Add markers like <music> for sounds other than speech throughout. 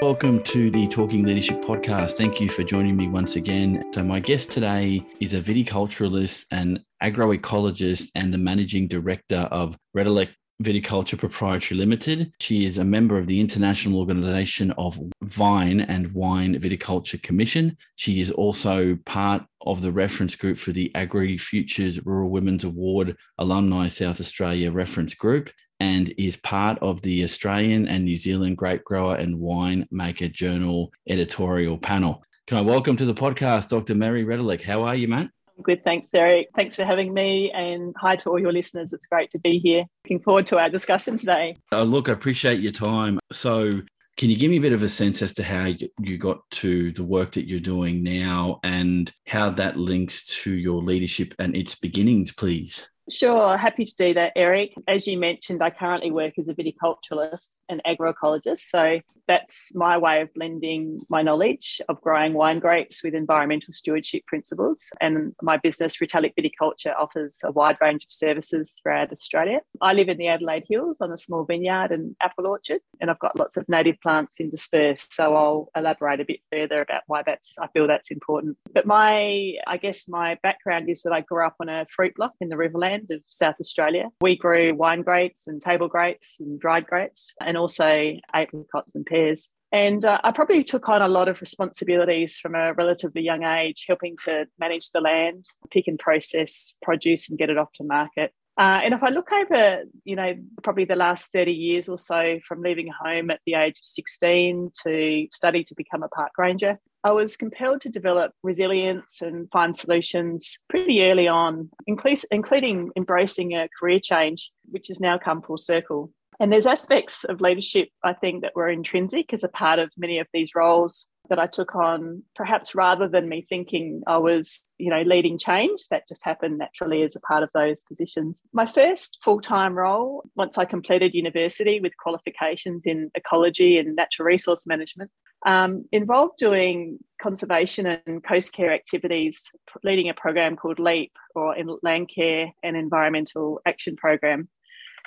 Welcome to the Talking Leadership podcast. Thank you for joining me once again. So, my guest today is a viticulturalist and agroecologist and the managing director of Retallick Viticulture Proprietary Limited. She is a member of the International Organization of Vine and Wine Viticulture Commission. She is also part of the reference group for the AgriFutures Rural Women's Award Alumni South Australia Reference Group and is part of the Australian and New Zealand Grape Grower and Wine Maker Journal editorial panel. Can I welcome to the podcast Dr. Mary Retallick? How are you, mate? Good, thanks, Eric. Thanks for having me, and hi to all your listeners. It's great to be here. Looking forward to our discussion today. Uh, look, I appreciate your time. So, can you give me a bit of a sense as to how you got to the work that you're doing now and how that links to your leadership and its beginnings, please? Sure, happy to do that, Eric. As you mentioned, I currently work as a viticulturalist and agroecologist. So that's my way of blending my knowledge of growing wine grapes with environmental stewardship principles. And my business, Retallick Viticulture, offers a wide range of services throughout Australia. I live in the Adelaide Hills on a small vineyard and apple orchard, and I've got lots of native plants interspersed. So I'll elaborate a bit further about why that's I feel that's important. But my I guess my background is that I grew up on a fruit block in the Riverland of South Australia. We grew wine grapes and table grapes and dried grapes, and also apricots and pears. And uh, I probably took on a lot of responsibilities from a relatively young age, helping to manage the land, pick and process produce and get it off to market. Uh, and if I look over, you know, probably the last 30 years or so from leaving home at the age of 16 to study to become a park ranger, I was compelled to develop resilience and find solutions pretty early on, including embracing a career change, which has now come full circle. And there's aspects of leadership, I think, that were intrinsic as a part of many of these roles that I took on, perhaps rather than me thinking I was, you know, leading change, that just happened naturally as a part of those positions. My first full time role, once I completed university with qualifications in ecology and natural resource management, um, involved doing conservation and coast care activities, leading a program called LEAP or Land Care and Environmental Action Program.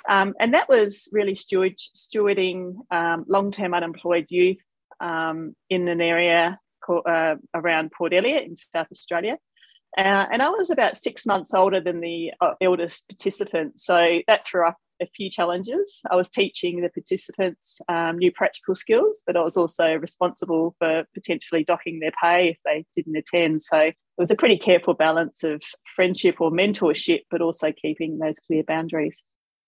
Um, and that was really steward, stewarding um, long term unemployed youth um, in an area called, uh, around Port Elliot in South Australia. Uh, and I was about six months older than the uh, eldest participant. So that threw up a few challenges. I was teaching the participants um, new practical skills, but I was also responsible for potentially docking their pay if they didn't attend. So it was a pretty careful balance of friendship or mentorship, but also keeping those clear boundaries.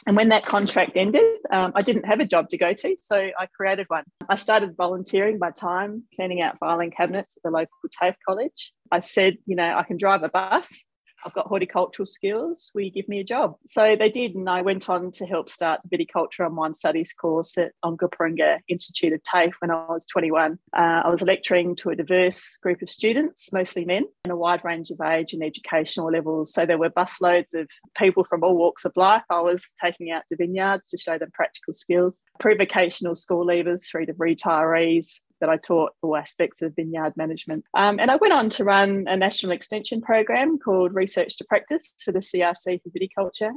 And when that contract ended, um, I didn't have a job to go to, so I created one. I started volunteering my time, cleaning out filing cabinets at the local TAFE college. I said, you know, I can drive a bus I've got horticultural skills. Will you give me a job? So they did, and I went on to help start the viticulture and wine studies course at Onkaparinga Institute of TAFE when I was 21. Uh, I was lecturing to a diverse group of students, mostly men, in a wide range of age and educational levels. So there were busloads of people from all walks of life. I was taking out to vineyards to show them practical skills, pre-vocational school leavers through to retirees, that I taught all aspects of vineyard management. Um, and I went on to run a national extension program called Research to Practice for the CRC for viticulture.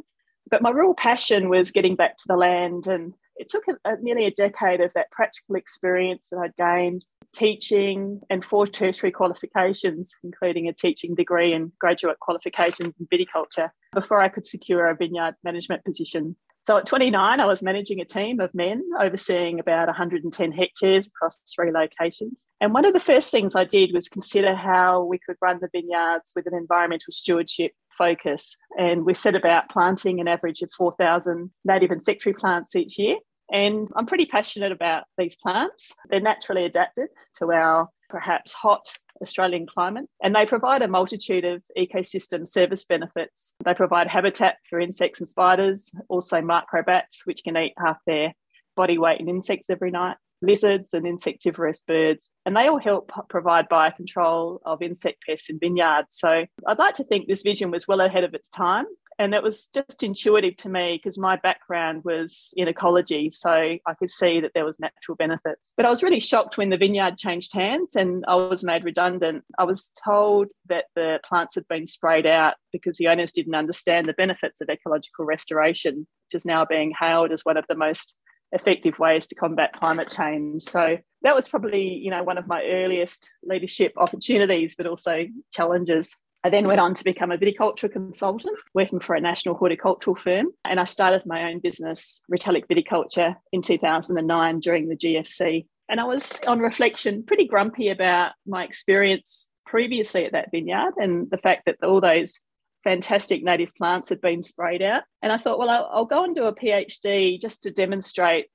But my real passion was getting back to the land, and it took a, a, nearly a decade of that practical experience that I'd gained teaching and four tertiary qualifications, including a teaching degree and graduate qualifications in viticulture, before I could secure a vineyard management position so at 29, I was managing a team of men overseeing about 110 hectares across three locations. And one of the first things I did was consider how we could run the vineyards with an environmental stewardship focus. And we set about planting an average of 4,000 native insectary plants each year. And I'm pretty passionate about these plants. They're naturally adapted to our perhaps hot Australian climate. And they provide a multitude of ecosystem service benefits. They provide habitat for insects and spiders, also microbats, which can eat half their body weight in insects every night, lizards and insectivorous birds. And they all help provide biocontrol of insect pests in vineyards. So I'd like to think this vision was well ahead of its time and it was just intuitive to me because my background was in ecology so i could see that there was natural benefits. But i was really shocked when the vineyard changed hands and i was made redundant. I was told that the plants had been sprayed out because the owners didn't understand the benefits of ecological restoration which is now being hailed as one of the most effective ways to combat climate change. So that was probably, you know, one of my earliest leadership opportunities, but also challenges. I then went on to become a viticulture consultant, working for a national horticultural firm. And I started my own business, Retallick Viticulture, in 2009 during the GFC. And I was, on reflection, pretty grumpy about my experience previously at that vineyard and the fact that all those fantastic native plants had been sprayed out. And I thought, well, I'll, I'll go and do a PhD just to demonstrate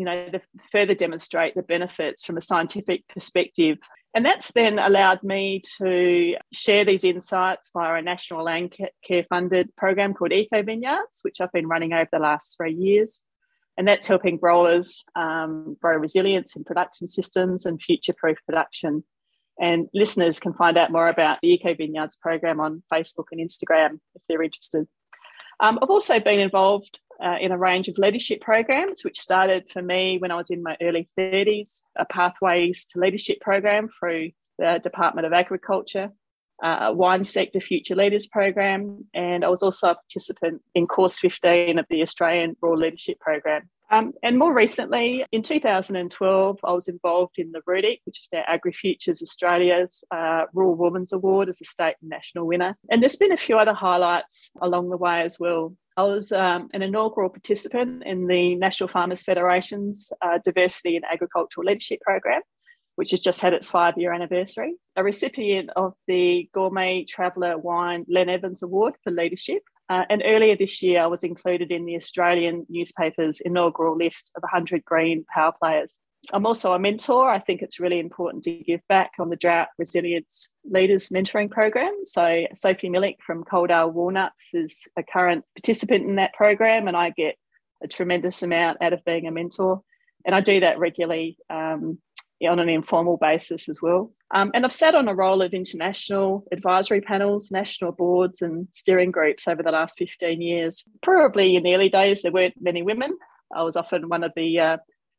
you know, to further demonstrate the benefits from a scientific perspective. And that's then allowed me to share these insights via a national land care funded program called Eco Vineyards, which I've been running over the last three years. And that's helping growers um, grow resilience in production systems and future proof production. And listeners can find out more about the Eco Vineyards program on Facebook and Instagram if they're interested. Um, I've also been involved uh, in a range of leadership programs, which started for me when I was in my early 30s, a Pathways to Leadership program through the Department of Agriculture, uh, a Wine Sector Future Leaders program, and I was also a participant in Course 15 of the Australian Rural Leadership Program. Um, and more recently, in 2012, I was involved in the RIRDC, which is now AgriFutures Australia's uh, Rural Women's Award as a state and national winner. And there's been a few other highlights along the way as well. I was um, an inaugural participant in the National Farmers Federation's uh, Diversity in Agricultural Leadership Program, which has just had its five year anniversary, a recipient of the Gourmet Traveller Wine Len Evans Award for Leadership. Uh, and earlier this year, I was included in the Australian newspaper's inaugural list of 100 green power players. I'm also a mentor. I think it's really important to give back on the Drought Resilience Leaders Mentoring Program. So, Sophie Millick from Coaldale Walnuts is a current participant in that program, and I get a tremendous amount out of being a mentor. And I do that regularly um, on an informal basis as well. Um, and I've sat on a role of international advisory panels, national boards, and steering groups over the last 15 years. Probably in the early days, there weren't many women. I was often one of the uh,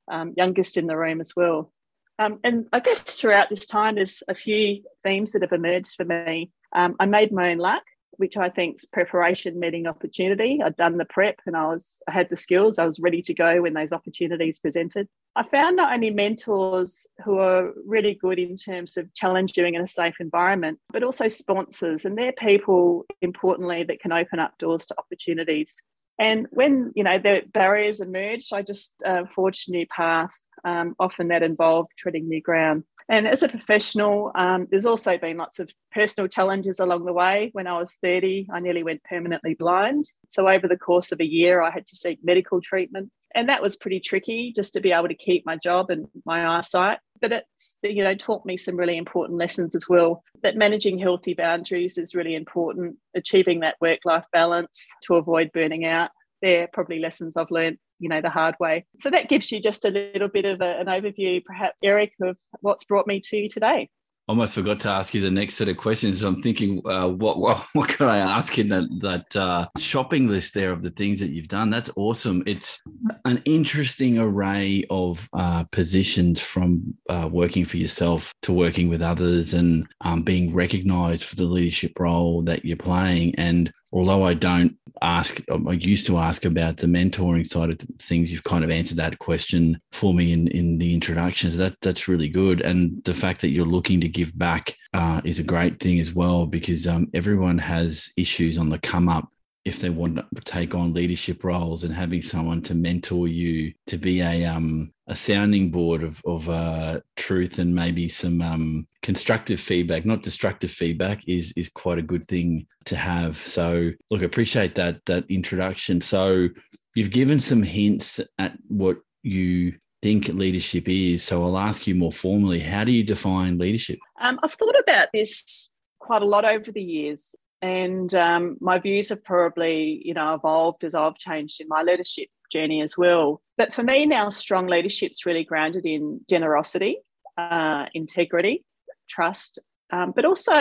um, youngest in the room as well. Um, and I guess throughout this time, there's a few themes that have emerged for me. Um, I made my own luck, which I think is preparation meeting opportunity. I'd done the prep and I was I had the skills. I was ready to go when those opportunities presented. I found not only mentors who are really good in terms of challenge doing in a safe environment, but also sponsors, and they're people importantly that can open up doors to opportunities. And when you know the barriers emerged, I just uh, forged a new path. Um, often that involved treading new ground. And as a professional, um, there's also been lots of personal challenges along the way. When I was 30, I nearly went permanently blind. So over the course of a year, I had to seek medical treatment, and that was pretty tricky just to be able to keep my job and my eyesight but it's you know taught me some really important lessons as well that managing healthy boundaries is really important. Achieving that work life balance to avoid burning out they're probably lessons i've learned you know the hard way. So that gives you just a little bit of a, an overview perhaps eric of what's brought me to you today almost forgot to ask you the next set of questions. I'm thinking, uh, what, what <laughs> what can I ask in that that uh, shopping list there of the things that you've done? That's awesome. It's an interesting array of uh, positions from uh, working for yourself to working with others and um, being recognised for the leadership role that you're playing. And although I don't ask, I used to ask about the mentoring side of things. You've kind of answered that question for me in, in the introduction. So that that's really good. And the fact that you're looking to give back uh, is a great thing as well, because um, everyone has issues on the come up if they want to take on leadership roles and having someone to mentor you to be a um a sounding board of of uh, truth and maybe some um, constructive feedback, not destructive feedback, is is quite a good thing to have. So, look, appreciate that that introduction. So, you've given some hints at what you think leadership is. So, I'll ask you more formally: How do you define leadership? Um, I've thought about this quite a lot over the years and um, my views have probably you know evolved as i've changed in my leadership journey as well but for me now strong leadership is really grounded in generosity uh, integrity trust um, but also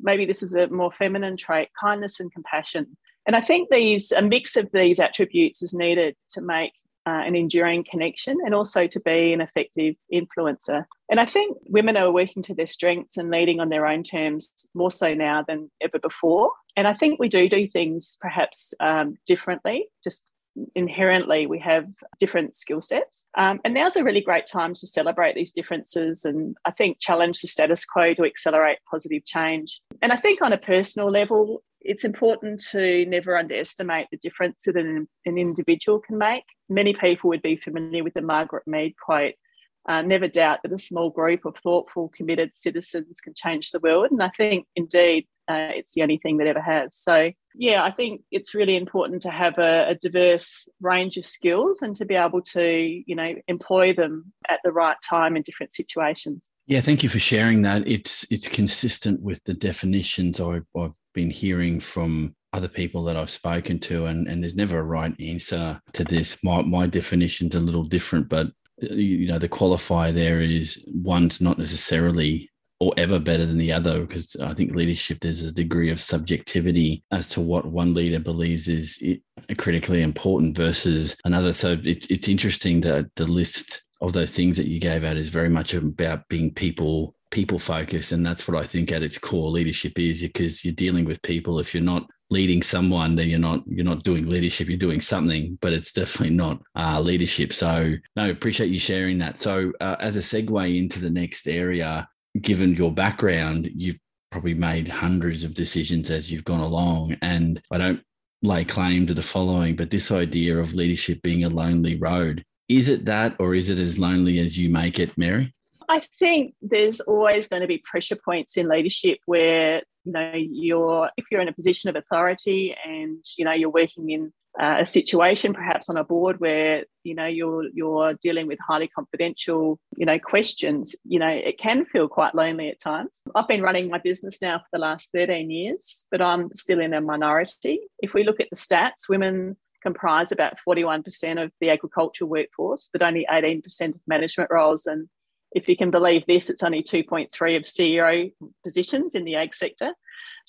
maybe this is a more feminine trait kindness and compassion and i think these a mix of these attributes is needed to make uh, an enduring connection and also to be an effective influencer. And I think women are working to their strengths and leading on their own terms more so now than ever before. And I think we do do things perhaps um, differently, just inherently we have different skill sets. Um, and now's a really great time to celebrate these differences and I think challenge the status quo to accelerate positive change. And I think on a personal level, it's important to never underestimate the difference that an, an individual can make. Many people would be familiar with the Margaret Mead quote uh, never doubt that a small group of thoughtful, committed citizens can change the world. And I think, indeed, uh, it's the only thing that ever has. So, yeah, I think it's really important to have a, a, diverse range of skills and to be able to, you know, employ them at the right time in different situations. Yeah, thank you for sharing that. It's it's consistent with the definitions I've, I've been hearing from other people that I've spoken to, and, and there's never a right answer to this. My my definition's a little different, but uh, you know the qualifier there is one's not necessarily or ever better than the other because I think leadership there's a degree of subjectivity as to what one leader believes is critically important versus another. So it, it's interesting that the list of those things that you gave out is very much about being people people focused and that's what I think at its core leadership is because you're dealing with people. If you're not leading someone then you're not you're not doing leadership you're doing something but it's definitely not uh, leadership. So no appreciate you sharing that. So uh, as a segue into the next area given your background you've probably made hundreds of decisions as you've gone along. And i don't lay claim to the following but this idea of leadership being a lonely road is it that or is it as lonely as you make it mary? I think there's always going to be pressure points in leadership where you know you're if you're in a position of authority and you know you're working in uh, a situation perhaps on a board where you know you're you're dealing with highly confidential you know questions you know it can feel quite lonely at times. I've been running my business now for the last 13 years but i'm still in a minority. If we look at the stats women comprise about 41% of the agricultural workforce but only 18% of management roles. And if you can believe this, it's only 2.3 of CEO positions in the ag sector.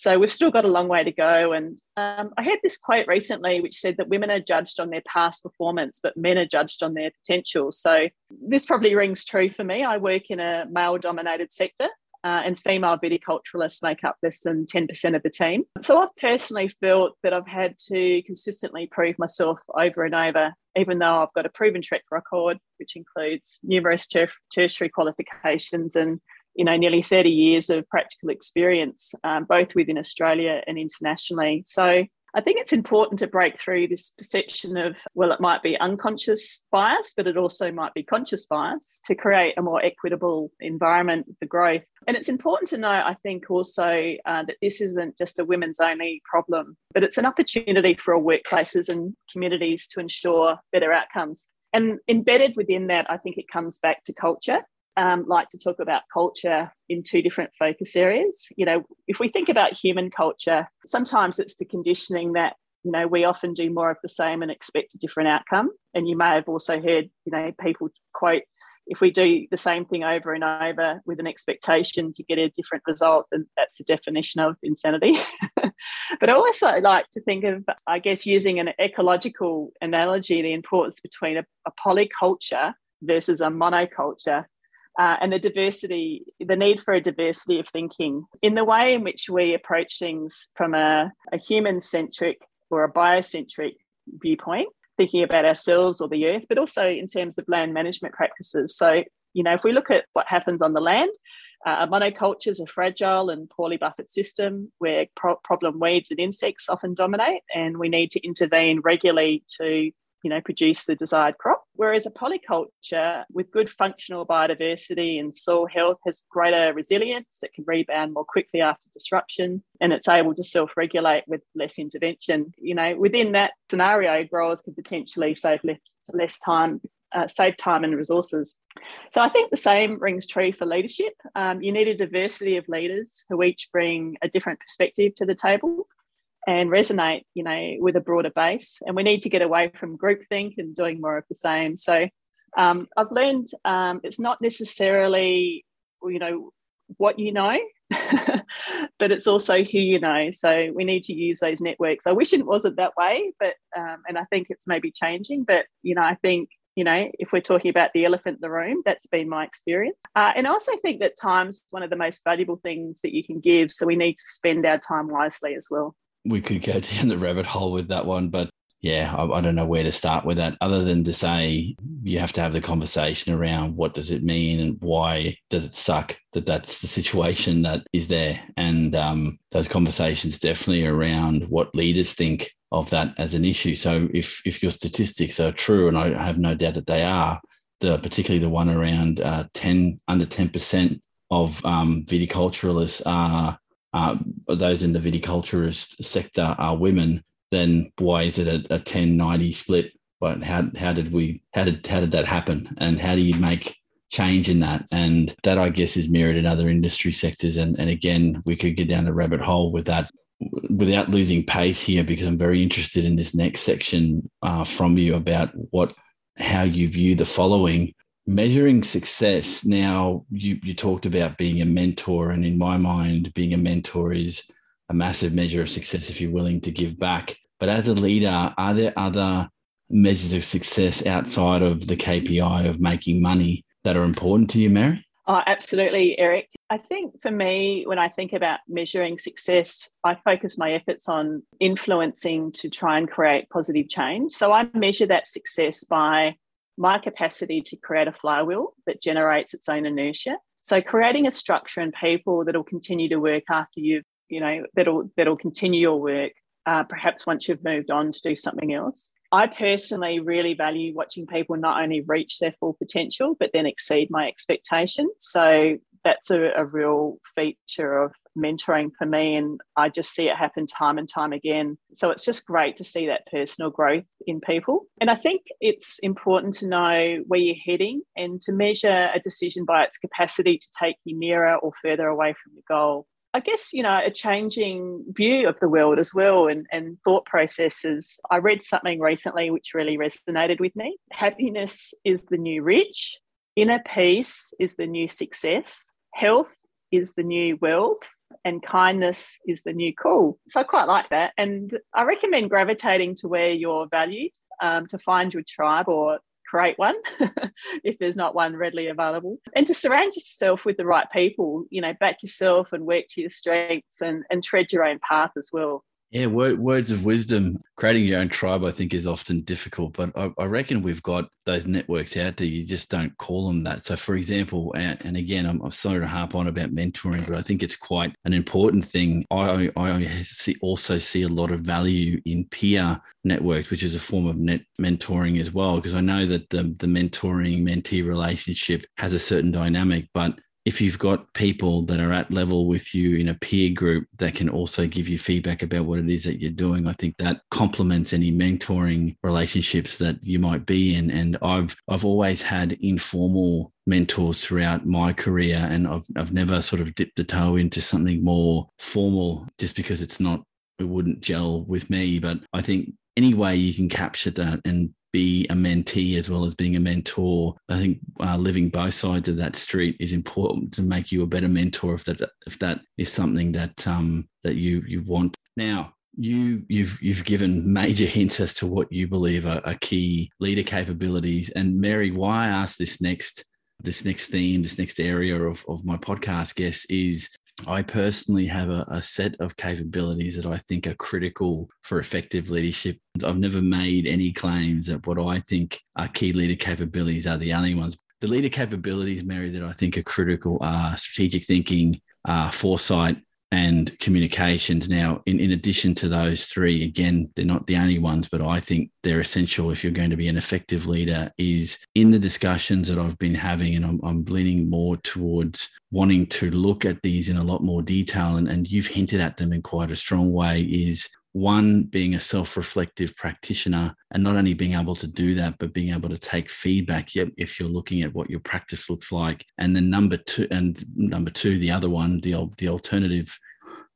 So we've still got a long way to go. And um, I heard this quote recently, which said that women are judged on their past performance, but men are judged on their potential. So this probably rings true for me. I work in a male dominated sector uh, and female viticulturalists make up less than 10% of the team. So I've personally felt that I've had to consistently prove myself over and over, even though I've got a proven track record, which includes numerous ter- tertiary qualifications and you know nearly 30 years of practical experience, um, both within Australia and internationally. So I think it's important to break through this perception of, well, it might be unconscious bias, but it also might be conscious bias to create a more equitable environment for growth. And it's important to know, I think, also uh, that this isn't just a women's only problem, but it's an opportunity for all workplaces and communities to ensure better outcomes. And embedded within that, I think it comes back to culture um, like to talk about culture in two different focus areas. You know, if we think about human culture, sometimes it's the conditioning that you know we often do more of the same and expect a different outcome. And you may have also heard, you know, people quote, "If we do the same thing over and over with an expectation to get a different result, then that's the definition of insanity." <laughs> but I also like to think of, I guess, using an ecological analogy, the importance between a, a polyculture versus a monoculture uh, and the diversity, the need for a diversity of thinking in the way in which we approach things from a, a human centric or a biocentric viewpoint, thinking about ourselves or the earth, but also in terms of land management practices. So, you know, if we look at what happens on the land, uh, monoculture is a fragile and poorly buffered system where pro- problem weeds and insects often dominate, and we need to intervene regularly to you know, produce the desired crop. Whereas a polyculture with good functional biodiversity and soil health has greater resilience, it can rebound more quickly after disruption, and it's able to self regulate with less intervention. You know, within that scenario, growers could potentially save less, time. Uh, save time and resources. So I think the same rings true for leadership. Um, you need a diversity of leaders who each bring a different perspective to the table and resonate, you know, with a broader base. And we need to get away from groupthink and doing more of the same. So um, I've learned um, it's not necessarily, you know, what you know, <laughs> but it's also who you know. So we need to use those networks. I wish it wasn't that way, but um, and I think it's maybe changing. But you know, I think you know, if we're talking about the elephant in the room, that's been my experience. Uh, and I also think that time's one of the most valuable things that you can give. So we need to spend our time wisely as well we could go <laughs> down the rabbit hole with that one, but yeah, I, I, don't know where to start with that other than to say you have to have the conversation around what does it mean and why does it suck that that's the <laughs> situation that is there. And um, those conversations definitely around what leaders think of that as an issue. So if, if your statistics are true, and I have no doubt that they are, the, particularly the one around uh, 10 under 10% of um, viticulturalists are uh, those in the viticulturist sector are women then why is it a, a 10 90 split? But how, how did we, how did, how did that happen? And how do you make change in that? And that, I guess, is mirrored in other industry sectors. And, and again, we could get down a rabbit hole with that without losing pace here, because I'm very interested in this next section uh, from you about what, how you view the following measuring success now you you talked about being a mentor and in my mind being a mentor is a massive measure of success if you're willing to give back but as a leader, are there other measures of success outside of the KPI of making money that are important to you, Mary? Oh, absolutely, Eric. I think for me, when I think about measuring success, I focus my efforts on influencing to try and create positive change. So I measure that success by my capacity to create a flywheel that generates its own inertia. So creating a structure and people that'll continue to work after you've, you know, that'll that'll continue your work uh, perhaps once you've moved on to do something else. I personally really value watching people not only reach their full potential, but then exceed my expectations. So that's a, a, real feature of mentoring for me. And I just see it happen time and time again. So it's just great to see that personal growth in people. And I think it's important to know where you're heading and to measure a decision by its capacity to take you nearer or further away from your goal. I guess, you know, a changing view of the world as well and, and thought processes. I read something recently which really resonated with me. Happiness is the new rich, inner peace is the new success, health is the new wealth, and kindness is the new cool. So I quite like that. And I recommend gravitating to where you're valued um, to find your tribe or create one <laughs> if there's not one readily available and to surround yourself with the right people you know back yourself and work to your strengths and, and tread your own path as well yeah, word, words of wisdom. Creating your own tribe, I think, is often difficult, but I, I, reckon we've got those networks out there. You just don't call them that. So, for example, and, and again, I'm, I'm, sorry to harp on about mentoring, but I think it's quite an important thing. I, I see, also see a lot of value in peer networks, which is a form of net mentoring as well, because I know that the, the mentoring mentee relationship has a certain dynamic, but if you've got people that are at level with you in a peer group that can also give you feedback about what it is that you're doing, I think that complements any mentoring relationships that you might be in. And I've I've always had informal mentors throughout my career, and I've I've never sort of dipped the toe into something more formal just because it's not it wouldn't gel with me. But I think any way you can capture that and be a mentee as well as being a mentor. I think uh, living both sides of that street is important to make you a better mentor if that if that is something that um, that you you want. Now, you you've you've given major hints as to what you believe are, are key leader capabilities. And Mary, why I asked this next this next theme, this next area of, of my podcast guest is I personally have a, a, set of capabilities that I think are critical for effective leadership. I've never made any claims that what I think are key leader capabilities are the only ones. The leader capabilities, Mary, that I think are critical are strategic thinking, uh, foresight, and communications. Now, in, in addition to those three, again, they're not the only ones, but I think they're essential if you're going to be an effective leader. Is in the discussions that I've been having, and I'm, I'm leaning more towards wanting to look at these in a lot more detail, and, and you've hinted at them in quite a strong way, is one being a self-reflective practitioner and not only being able to do that but being able to take feedback if you're looking at what your practice looks like and then number two and number two the other one the, the alternative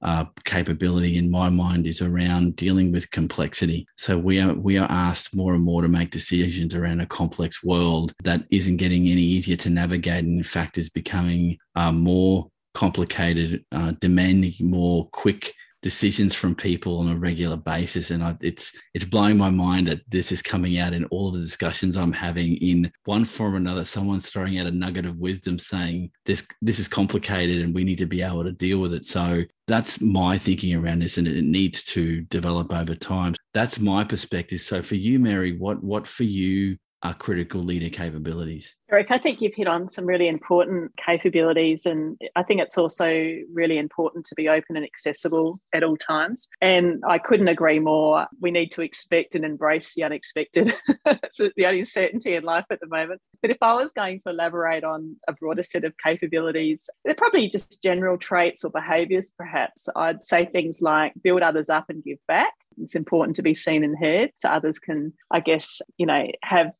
uh, capability in my mind is around dealing with complexity. So we are we are asked more and more to make decisions around a complex world that isn't getting any easier to navigate, and in fact is becoming uh, more complicated, uh, demanding more quick decisions from people on a regular basis, and I, it's it's blowing my mind that this is coming out in all of the discussions I'm having in one form or another. Someone's throwing out a nugget of wisdom, saying this this is complicated, and we need to be able to deal with it. So that's my thinking around this, and it needs to develop over time. That's my perspective. So for you, Mary, what what for you are critical leader capabilities? Eric, I think you've hit on some really important capabilities, and I think it's also really important to be open and accessible at all times. And I couldn't agree more. We need to expect and embrace the unexpected. <laughs> it's the only certainty in life at the moment. But if I was going to elaborate on a broader set of capabilities, they're probably just general traits or behaviours, perhaps. I'd say things like build others up and give back. It's important to be seen and heard so others can, I guess, you know, have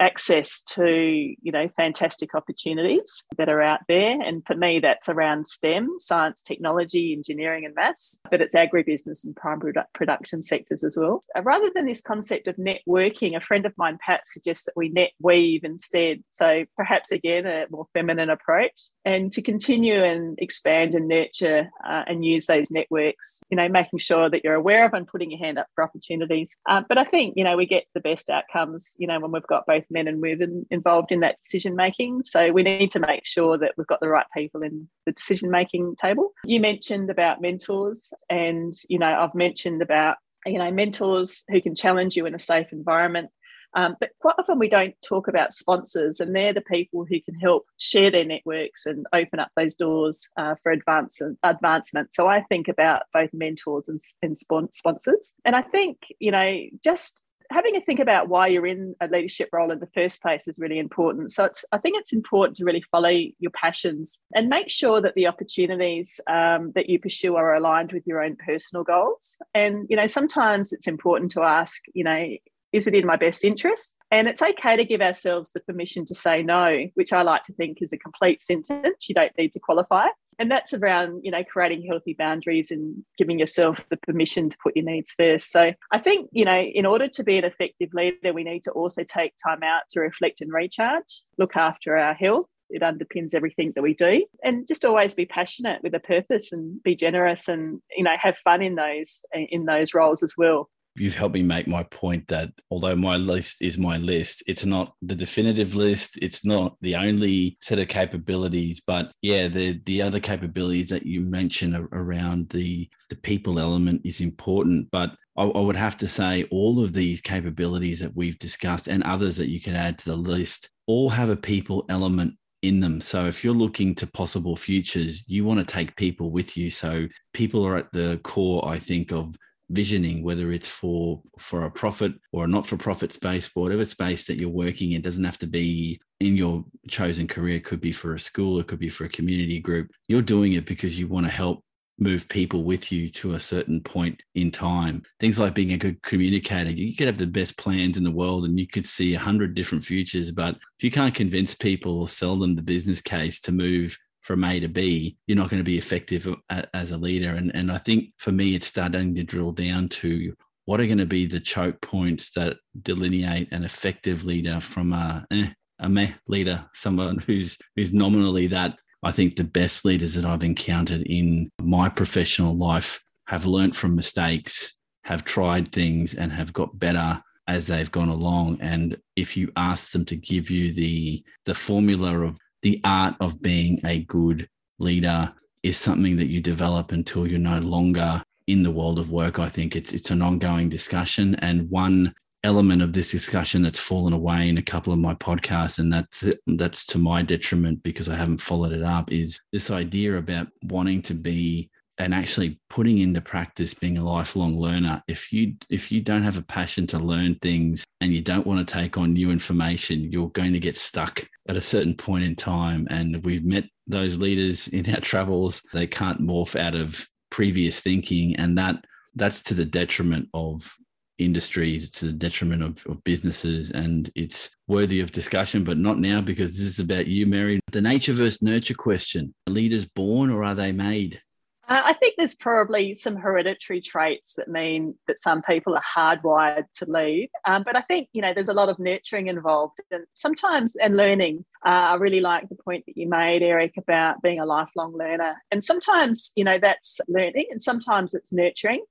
access to you know fantastic opportunities that are out there. And for me that's around stem science technology engineering and maths but it's agribusiness and primary production sectors as well. Uh, rather than this concept of networking a friend of mine pat suggests that we net weave instead. So perhaps again a more feminine approach and to continue and expand and nurture uh, and use those networks you know making sure that you're aware of and putting your hand up for opportunities uh, but i think you know we get the best outcomes you know when we've got both men and women involved in that decision making. So we need to make sure that we've got the right people in the decision making table. You mentioned about mentors, and you know I've mentioned about you know mentors who can challenge you in a safe environment. Um, but quite often we don't talk about sponsors, and they're the people who can help share their networks and open up those doors uh, for advance advancement. So I think about both mentors and, and sponsors, and I think you know just having a think about why you're in a leadership role in the first place is really important. So it's, I think it's important to really follow your passions and make sure that the opportunities um, that you pursue are aligned with your own personal goals. And, you know, sometimes it's important to ask, you know, is it in my best interest? And it's okay to give ourselves the permission to say no, which I like to think is a complete sentence. You don't need to qualify. And that's around you know creating healthy boundaries and giving yourself the permission to put your needs first. So i think you know in order to be an effective leader we need to also take time out to reflect and recharge look after our health. It underpins everything that we do. And just always be passionate with a purpose and be generous and you know have fun in those in those roles as well you've helped me make my point that although my list is my list, it's not the definitive list. It's not the only set of capabilities, but yeah, the the other capabilities that you mentioned around the the people element is important. But I, I would have to say all of these capabilities that we've discussed and others that you can add to the list all have a people element in them. So if you're looking to possible futures, you want to take people with you. So people are at the core, I think, of visioning, whether it's for for a profit or a not-for-profit space, whatever space that you're working in, doesn't have to be in your chosen career. It could be for a school, it could be for a community group. You're doing it because you want to help move people with you to a certain point in time. Things like being a good communicator, you could have the best plans in the world and you could see a hundred different futures, but if you can't convince people or sell them the business case to move from A to B, you're not going to be effective as a leader. And, and I think for me, it's starting to drill down to what are going to be the choke points that delineate an effective leader from a, eh, a meh leader, someone who's who's nominally that. I think the best leaders that I've encountered in my professional life have learned from mistakes, have tried things, and have got better as they've gone along. And if you ask them to give you the the formula of the art of being a good leader is something that you develop until you're no longer in the world of work. I think it's it's an ongoing discussion, and one element of this discussion that's fallen away in a couple of my podcasts, and that's that's to my detriment because I haven't followed it up. Is this idea about wanting to be and actually putting into practice being a lifelong learner. If you if you don't have a passion to learn things and you don't want to take on new information you're going to get stuck at a certain point in time. And we've met those leaders <laughs> in our travels. They can't morph out of previous thinking and that that's to the detriment of industries to the detriment of, of businesses and it's worthy of discussion but not now because this is about you mary. The nature versus nurture question. Are leaders born or are they made I think there's probably some hereditary traits that mean that some people are hardwired to lead. Um, but I think, you know, there's a lot of nurturing involved and sometimes, and learning. Uh, I really like the point that you made, Eric, about being a lifelong learner. And sometimes, you know, that's learning and sometimes it's nurturing.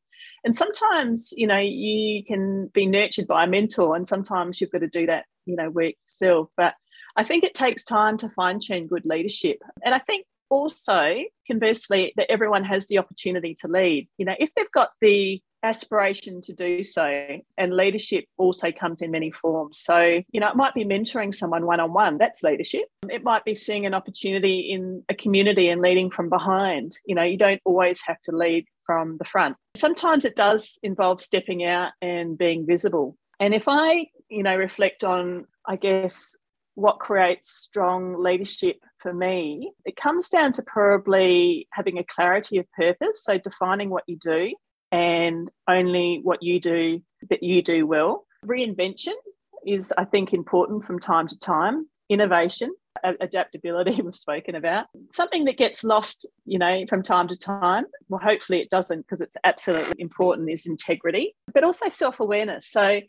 And sometimes, you know, you can be nurtured by a mentor and sometimes you've got to do that, you know, work yourself. But I think it takes time to fine tune good leadership. And I think also, conversely, that everyone has the opportunity to lead. You know, if they've got the aspiration to do so, and leadership also comes in many forms. So, you know, it might be mentoring someone one on one, that's leadership. It might be seeing an opportunity in a community and leading from behind. You know, you don't always have to lead from the front. Sometimes it does involve stepping out and being visible. And if I, you know, reflect on, I guess, what creates strong leadership for me, it comes down to probably having a clarity of purpose. So, defining what you do and only what you do that you do well. Reinvention is, I think, important from time to time. Innovation, adaptability, <laughs> we've spoken about. Something that gets lost, you know, from time to time. Well, hopefully it doesn't because it's absolutely important is integrity, but also self awareness. So,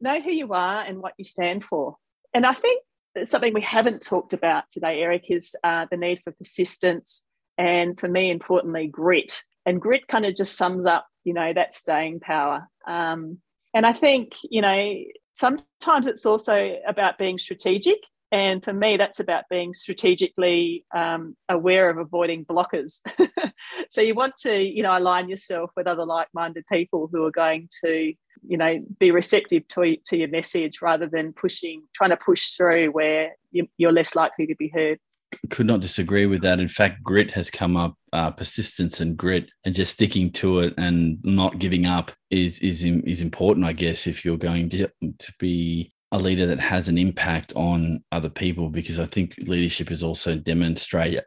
know who you are and what you stand for. And I think something we haven't talked about today, Eric, is uh, the need for persistence and, for me, importantly, grit. And grit kind of just sums up, you know, that staying power. Um, and I think, you know, sometimes it's also about being strategic. And for me, that's about being strategically um, aware of avoiding blockers. <laughs> so you want to, you know, align yourself with other like-minded people who are going to you know be receptive to, to your message rather than pushing trying to push through where you, are less likely to be heard could not disagree with that in fact grit has come up uh, persistence and grit and just sticking to it and not giving up is is is important i guess if you're going to, to be a leader that has an impact on other people because I think leadership is also demonstrate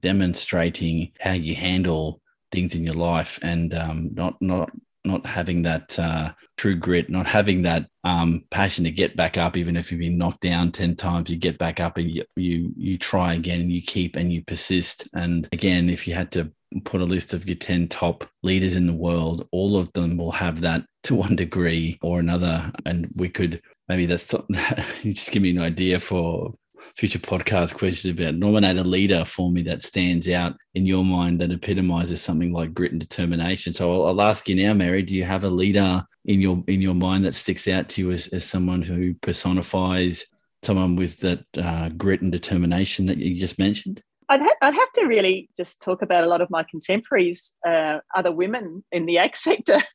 demonstrating how you handle things in your life and um, not not not having that uh, true grit, not having that um, passion to get back up, even if you've been knocked down ten times, you get back up and you you you try again and you keep and you persist. And again, if you had to put a list of your ten top leaders in the world, all of them will have that to one degree or another. And we could maybe that's <laughs> just give me an idea for future podcast questions about nominate a leader for me that stands out in your mind that epitomizes something like grit and determination. So I'll, I'll ask you now, Mary, do you have a leader in your in your mind that sticks out to you as, as someone who personifies someone with that uh, grit and determination that you just mentioned? I'd, ha- I'd have to really just talk about a lot of my contemporaries, uh, other women in the ag sector. <laughs>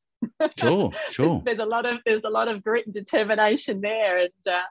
sure, <laughs> sure. there's, there's, a lot of there's a lot of grit and determination there, and uh,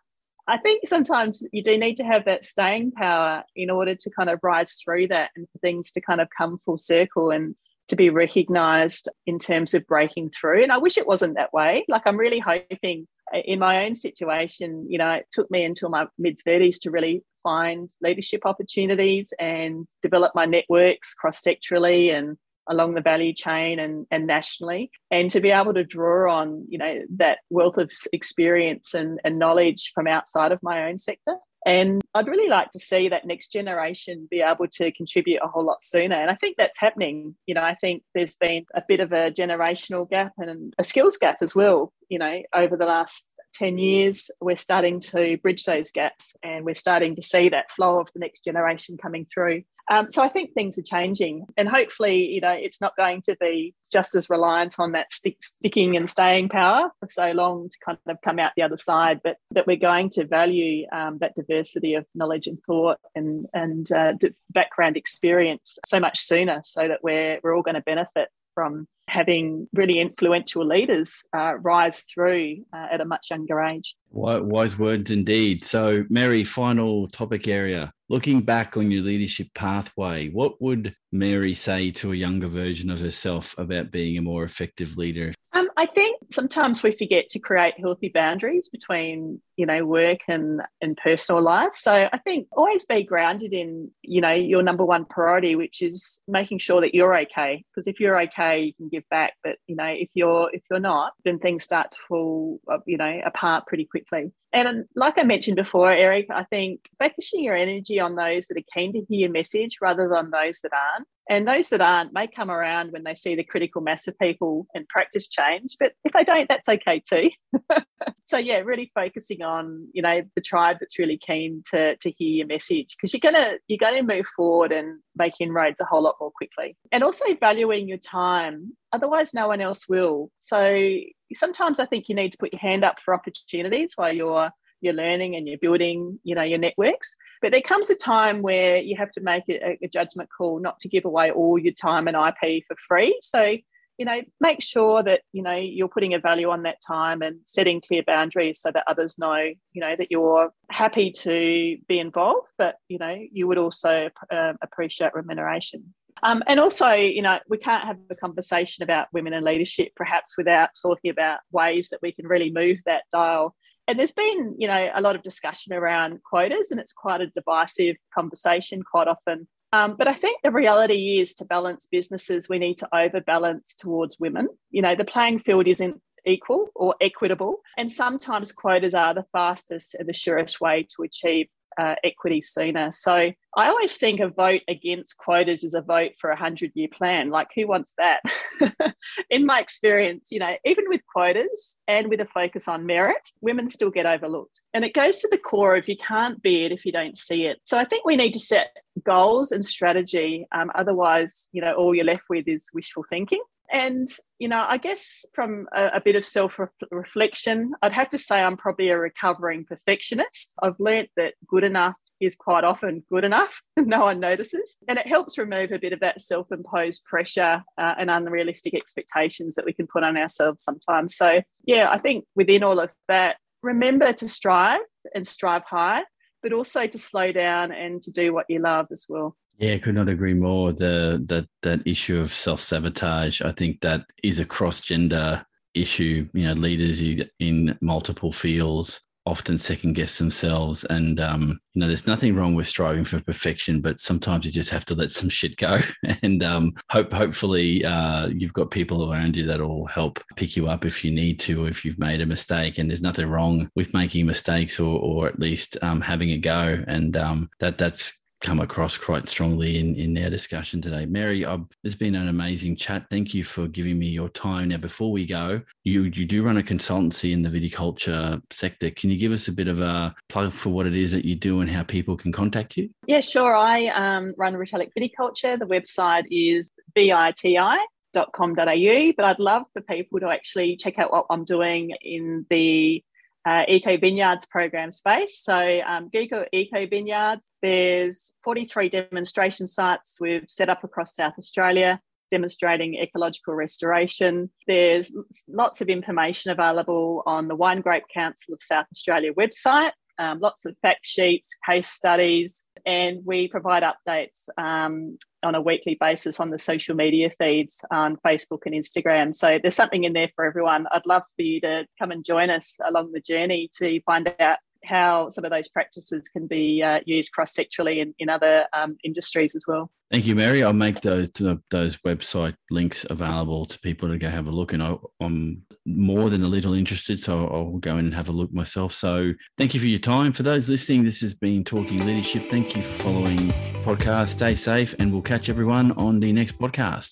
I think sometimes you do need to have that staying power in order to kind of rise through that and for things to kind of come full circle and to be recognized in terms of breaking through. And I wish it wasn't that way. Like, I'm really hoping uh, in my own situation, you know, it took me until my mid 30s to really find leadership opportunities and develop my networks cross sectorally and along the value chain and, and nationally and to be able to draw on you know that wealth of experience and, and knowledge from outside of my own sector and I'd really like to see that next generation be able to contribute a whole lot sooner. And I think that's happening. You know, I think there's been a bit of a generational gap and a skills gap as well, you know, over the last 10 years, we're starting to bridge those gaps and we're starting to see that flow of the next generation coming through. Um, so I think things are changing, and hopefully, you know, it's not going to be just as reliant on that stick, sticking and staying power for so long to kind of come out the other side, but that we're going to value um, that diversity of knowledge and thought and and uh, background experience so much sooner, so that we're we're all going to benefit from having really influential leaders uh, rise through uh, at a much younger age. Wise words indeed. So, Mary, final topic area. Looking back on your leadership pathway, what would Mary say to a younger version of herself about being a more effective leader? Um, I think sometimes we forget to create healthy boundaries between you know, work and, and personal life. So I think always be grounded in, you know, your number one priority, which is making sure that you're okay. Because if you're okay, you can give back. But, you know, if you're if you're not, then things start to fall, uh, you know, apart pretty quickly. And like I mentioned before, Eric, I think focusing your energy on those that are keen to hear your message rather than those that aren't. And those that aren't may come around when they see the critical mass of people and practice change. But if they don't, that's okay too. <laughs> so yeah, really focusing on, you know, the tribe that's really keen to, to hear your message because you're gonna you're gonna move forward and make inroads a whole lot more quickly. And also valuing your time. Otherwise no one else will. So sometimes I think you need to put your hand up for opportunities while you're you're learning and you're building you know your networks but there comes a time where you have to make a, a, judgment call not to give away all your time and ip for free so you know make sure that you know you're putting a value on that time and setting clear boundaries so that others know you know that you're happy to be involved but you know you would also uh, appreciate remuneration um, and also, you know, we can't have a conversation about women in leadership perhaps without talking about ways that we can really move that dial. And there's been, you know, a lot of discussion around quotas, and it's quite a divisive conversation quite often. Um, but I think the reality is to balance businesses, we need to overbalance towards women. You know, the playing field isn't equal or equitable. And sometimes quotas are the fastest and the surest way to achieve uh, equity sooner. So I always think a vote against quotas is a vote for a hundred year plan. Like who wants that? <laughs> In my experience, you know, even with quotas and with a focus on merit, women still get overlooked. And it goes to the core of you can't be it if you don't see it. So I think we need to set goals and strategy. Um, otherwise, you know, all you're left with is wishful thinking. And, you know, I guess from a, a bit of self reflection, I'd have to say I'm probably a recovering perfectionist. I've learnt that good enough is quite often good enough. <laughs> no one notices. And it helps remove a bit of that self imposed pressure uh, and unrealistic expectations that we can put on ourselves sometimes. So, yeah, I think within all of that, remember to strive and strive high, but also to slow down and to do what you love as well. Yeah, could not agree more. The that that issue of self sabotage, I think that is a cross gender issue. You know, leaders in multiple fields often second guess themselves, and um, you know, there's nothing wrong with striving for perfection, but sometimes you just have to let some shit go, <laughs> and um, hope hopefully uh, you've got people around you that will help pick you up if you need to, if you've made a mistake. And there's nothing wrong with making mistakes or or at least um, having a go, and um, that that's come across quite strongly in, in our discussion today. Mary, I've, it's been an amazing chat. Thank you for giving me your time. Now, before we go, you, you do run a consultancy in the viticulture sector. Can you give us a bit of a plug for what it is that you do and how people can contact you? Yeah, sure. I um, run Retallick Viticulture. The website is B-I-T-I dot com.au but i'd love for people to actually check out what i'm doing in the uh, eco vineyards program space. So, um, Geeko Eco Vineyards, there's 43 demonstration sites we've set up across South Australia demonstrating ecological restoration. There's lots of information available on the Wine Grape Council of South Australia website um, lots of fact sheets, case studies, and we provide updates um, on a weekly basis on the social media feeds on Facebook and Instagram. So there's something in there for everyone. I'd love for you to come and join us along the journey to find out how some of those practices can be uh, used cross sectorally in, in other um, industries as well. Thank you, Mary. I'll make those those website links available to people to go have a look. And I, am more than a little interested, so I'll go in and have a look myself. So thank you for your time. For those listening, this has been Talking Leadership. Thank you for following podcast. Stay safe, and we'll catch everyone on the next podcast.